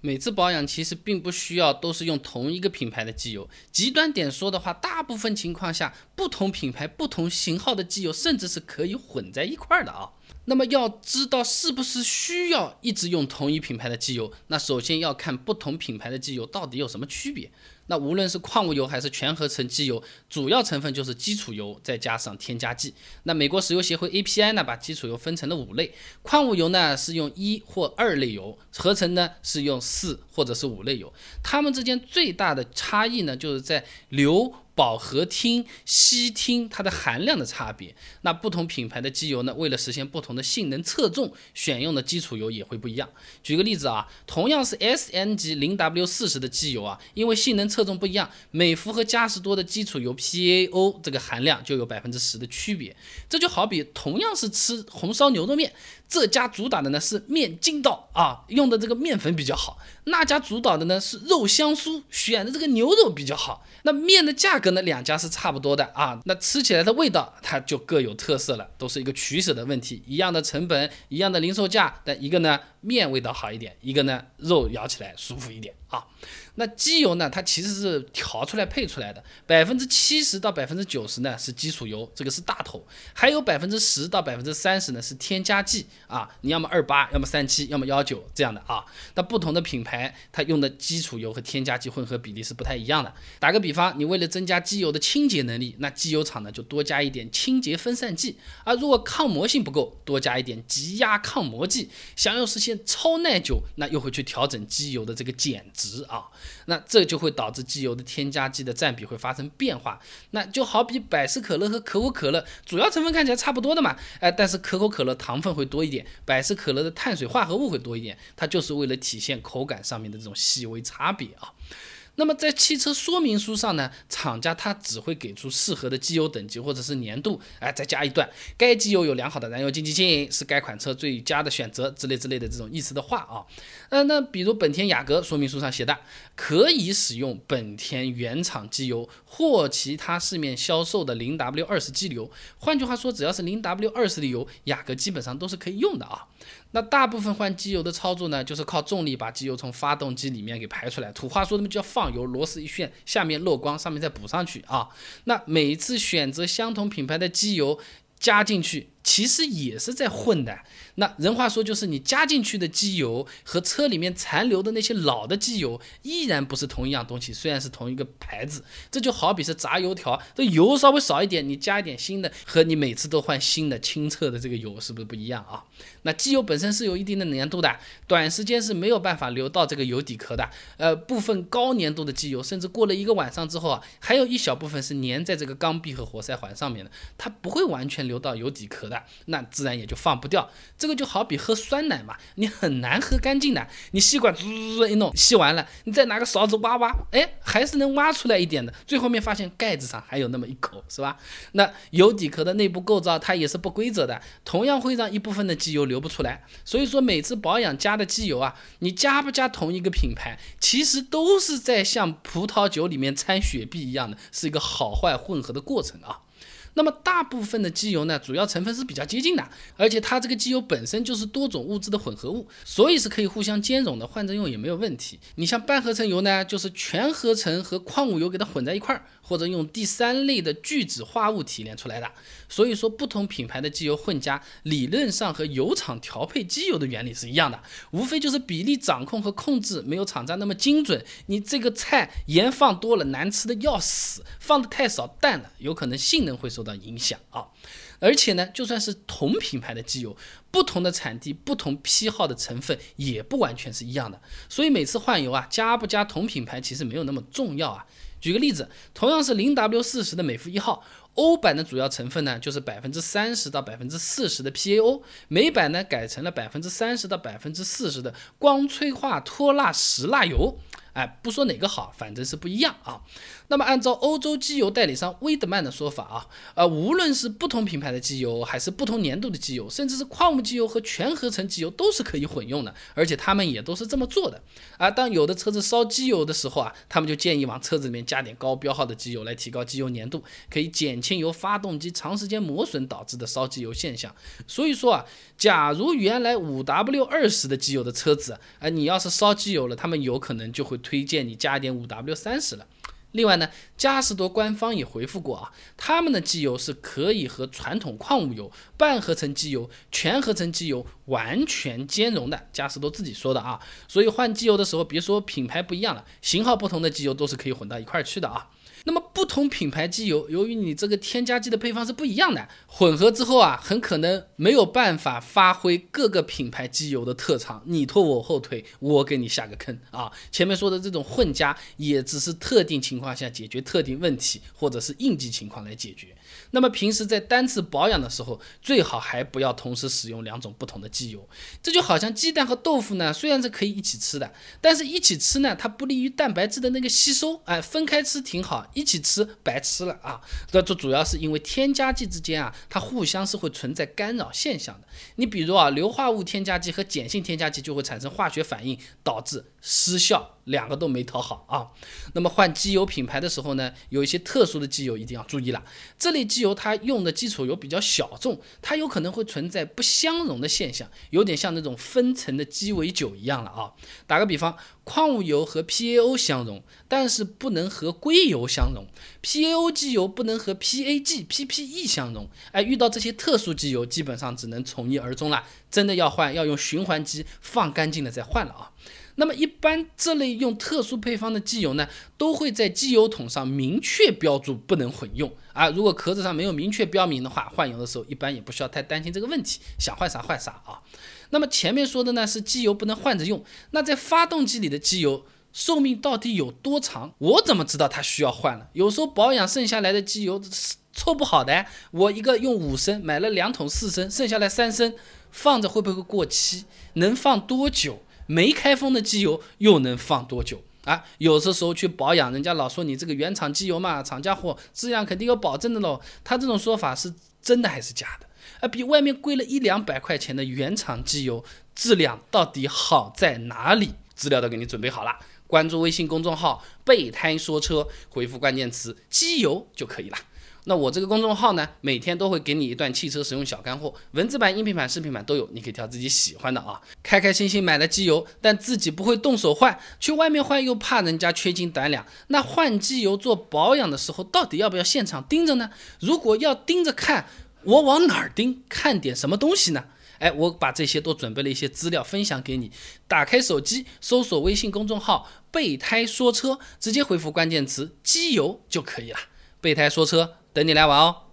每次保养其实并不需要都是用同一个品牌的机油，极端点说的话，大部分情况下，不同品牌、不同型号的机油甚至是可以混在一块儿的啊。那么要知道是不是需要一直用同一品牌的机油，那首先要看不同品牌的机油到底有什么区别。那无论是矿物油还是全合成机油，主要成分就是基础油再加上添加剂。那美国石油协会 API 呢，把基础油分成了五类，矿物油呢是用一或二类油，合成呢是用四或者是五类油。它们之间最大的差异呢，就是在硫。饱和烃、烯烃它的含量的差别，那不同品牌的机油呢，为了实现不同的性能侧重，选用的基础油也会不一样。举个例子啊，同样是 SN 级零 W 四十的机油啊，因为性能侧重不一样，美孚和嘉实多的基础油 PAO 这个含量就有百分之十的区别。这就好比同样是吃红烧牛肉面。这家主打的呢是面筋道啊，用的这个面粉比较好；那家主导的呢是肉香酥，选的这个牛肉比较好。那面的价格跟那，两家是差不多的啊，那吃起来的味道它就各有特色了，都是一个取舍的问题。一样的成本，一样的零售价，但一个呢面味道好一点，一个呢肉咬起来舒服一点啊。那机油呢？它其实是调出来配出来的，百分之七十到百分之九十呢是基础油，这个是大头，还有百分之十到百分之三十呢是添加剂啊，你要么二八，要么三七，要么幺九这样的啊。那不同的品牌它用的基础油和添加剂混合比例是不太一样的。打个比方，你为了增加机油的清洁能力，那机油厂呢就多加一点清洁分散剂啊。如果抗磨性不够，多加一点极压抗磨剂。想要实现超耐久，那又会去调整机油的这个减值啊。那这就会导致机油的添加剂的占比会发生变化。那就好比百事可乐和可口可乐，主要成分看起来差不多的嘛，哎，但是可口可乐糖分会多一点，百事可乐的碳水化合物会多一点，它就是为了体现口感上面的这种细微差别啊。那么在汽车说明书上呢，厂家它只会给出适合的机油等级或者是年度，哎，再加一段，该机油有良好的燃油经济性，是该款车最佳的选择之类之类的这种意思的话啊。呃，那比如本田雅阁说明书上写的，可以使用本田原厂机油或其他市面销售的零 W 二十机油。换句话说，只要是零 W 二十的油，雅阁基本上都是可以用的啊。那大部分换机油的操作呢，就是靠重力把机油从发动机里面给排出来。土话说，那么叫放油，螺丝一旋，下面漏光，上面再补上去啊。那每一次选择相同品牌的机油加进去。其实也是在混的。那人话说，就是你加进去的机油和车里面残留的那些老的机油，依然不是同一样东西。虽然是同一个牌子，这就好比是炸油条，这油稍微少一点，你加一点新的，和你每次都换新的清澈的这个油，是不是不一样啊？那机油本身是有一定的粘度的，短时间是没有办法流到这个油底壳的。呃，部分高粘度的机油，甚至过了一个晚上之后啊，还有一小部分是粘在这个缸壁和活塞环上面的，它不会完全流到油底壳的。那自然也就放不掉，这个就好比喝酸奶嘛，你很难喝干净的。你吸管滋一弄，吸完了，你再拿个勺子挖挖，哎，还是能挖出来一点的。最后面发现盖子上还有那么一口，是吧？那油底壳的内部构造它也是不规则的，同样会让一部分的机油流不出来。所以说每次保养加的机油啊，你加不加同一个品牌，其实都是在像葡萄酒里面掺雪碧一样的，是一个好坏混合的过程啊。那么大部分的机油呢，主要成分是比较接近的，而且它这个机油本身就是多种物质的混合物，所以是可以互相兼容的，换着用也没有问题。你像半合成油呢，就是全合成和矿物油给它混在一块儿。或者用第三类的聚酯化物提炼出来的，所以说不同品牌的机油混加，理论上和油厂调配机油的原理是一样的，无非就是比例掌控和控制没有厂家那么精准。你这个菜盐放多了难吃的要死，放的太少淡了，有可能性能会受到影响啊。而且呢，就算是同品牌的机油，不同的产地、不同批号的成分也不完全是一样的。所以每次换油啊，加不加同品牌其实没有那么重要啊。举个例子，同样是零 W 四十的美孚一号，欧版的主要成分呢就是百分之三十到百分之四十的 PAO，美版呢改成了百分之三十到百分之四十的光催化脱蜡石蜡油。哎，不说哪个好，反正是不一样啊。那么按照欧洲机油代理商威德曼的说法啊，呃，无论是不同品牌的机油，还是不同年度的机油，甚至是矿物机油和全合成机油，都是可以混用的，而且他们也都是这么做的啊。当有的车子烧机油的时候啊，他们就建议往车子里面加点高标号的机油，来提高机油粘度，可以减轻由发动机长时间磨损导致的烧机油现象。所以说啊，假如原来五 W 二十的机油的车子，啊，你要是烧机油了，他们有可能就会推荐你加一点五 W 三十了。另外呢，嘉实多官方也回复过啊，他们的机油是可以和传统矿物油、半合成机油、全合成机油完全兼容的。嘉实多自己说的啊，所以换机油的时候，别说品牌不一样了，型号不同的机油都是可以混到一块儿去的啊。那么不同品牌机油，由于你这个添加剂的配方是不一样的，混合之后啊，很可能没有办法发挥各个品牌机油的特长，你拖我后腿，我给你下个坑啊！前面说的这种混加，也只是特定情况下解决特定问题，或者是应急情况来解决。那么平时在单次保养的时候，最好还不要同时使用两种不同的机油。这就好像鸡蛋和豆腐呢，虽然是可以一起吃的，但是一起吃呢，它不利于蛋白质的那个吸收。哎，分开吃挺好，一起吃白吃了啊。这这主要是因为添加剂之间啊，它互相是会存在干扰现象的。你比如啊，硫化物添加剂和碱性添加剂就会产生化学反应，导致失效。两个都没讨好啊，那么换机油品牌的时候呢，有一些特殊的机油一定要注意了。这类机油它用的基础油比较小众，它有可能会存在不相容的现象，有点像那种分层的鸡尾酒一样了啊。打个比方，矿物油和 PAO 相容，但是不能和硅油相容；PAO 机油不能和 PAG、PPE 相容。哎，遇到这些特殊机油，基本上只能从一而终了。真的要换，要用循环机放干净了再换了啊。那么一般这类用特殊配方的机油呢，都会在机油桶上明确标注不能混用啊。如果壳子上没有明确标明的话，换油的时候一般也不需要太担心这个问题，想换啥换啥啊。那么前面说的呢是机油不能换着用，那在发动机里的机油寿命到底有多长？我怎么知道它需要换了？有时候保养剩下来的机油凑不好的，我一个用五升买了两桶四升，剩下来三升放着会不会过期？能放多久？没开封的机油又能放多久啊？有的时候去保养，人家老说你这个原厂机油嘛，厂家货质量肯定有保证的喽。他这种说法是真的还是假的？啊，比外面贵了一两百块钱的原厂机油质量到底好在哪里？资料都给你准备好了，关注微信公众号“备胎说车”，回复关键词“机油”就可以了。那我这个公众号呢，每天都会给你一段汽车使用小干货，文字版、音频版、视频版都有，你可以挑自己喜欢的啊。开开心心买了机油，但自己不会动手换，去外面换又怕人家缺斤短两。那换机油做保养的时候，到底要不要现场盯着呢？如果要盯着看，我往哪儿盯？看点什么东西呢？哎，我把这些都准备了一些资料分享给你。打开手机，搜索微信公众号“备胎说车”，直接回复关键词“机油”就可以了。备胎说车。等你来玩哦。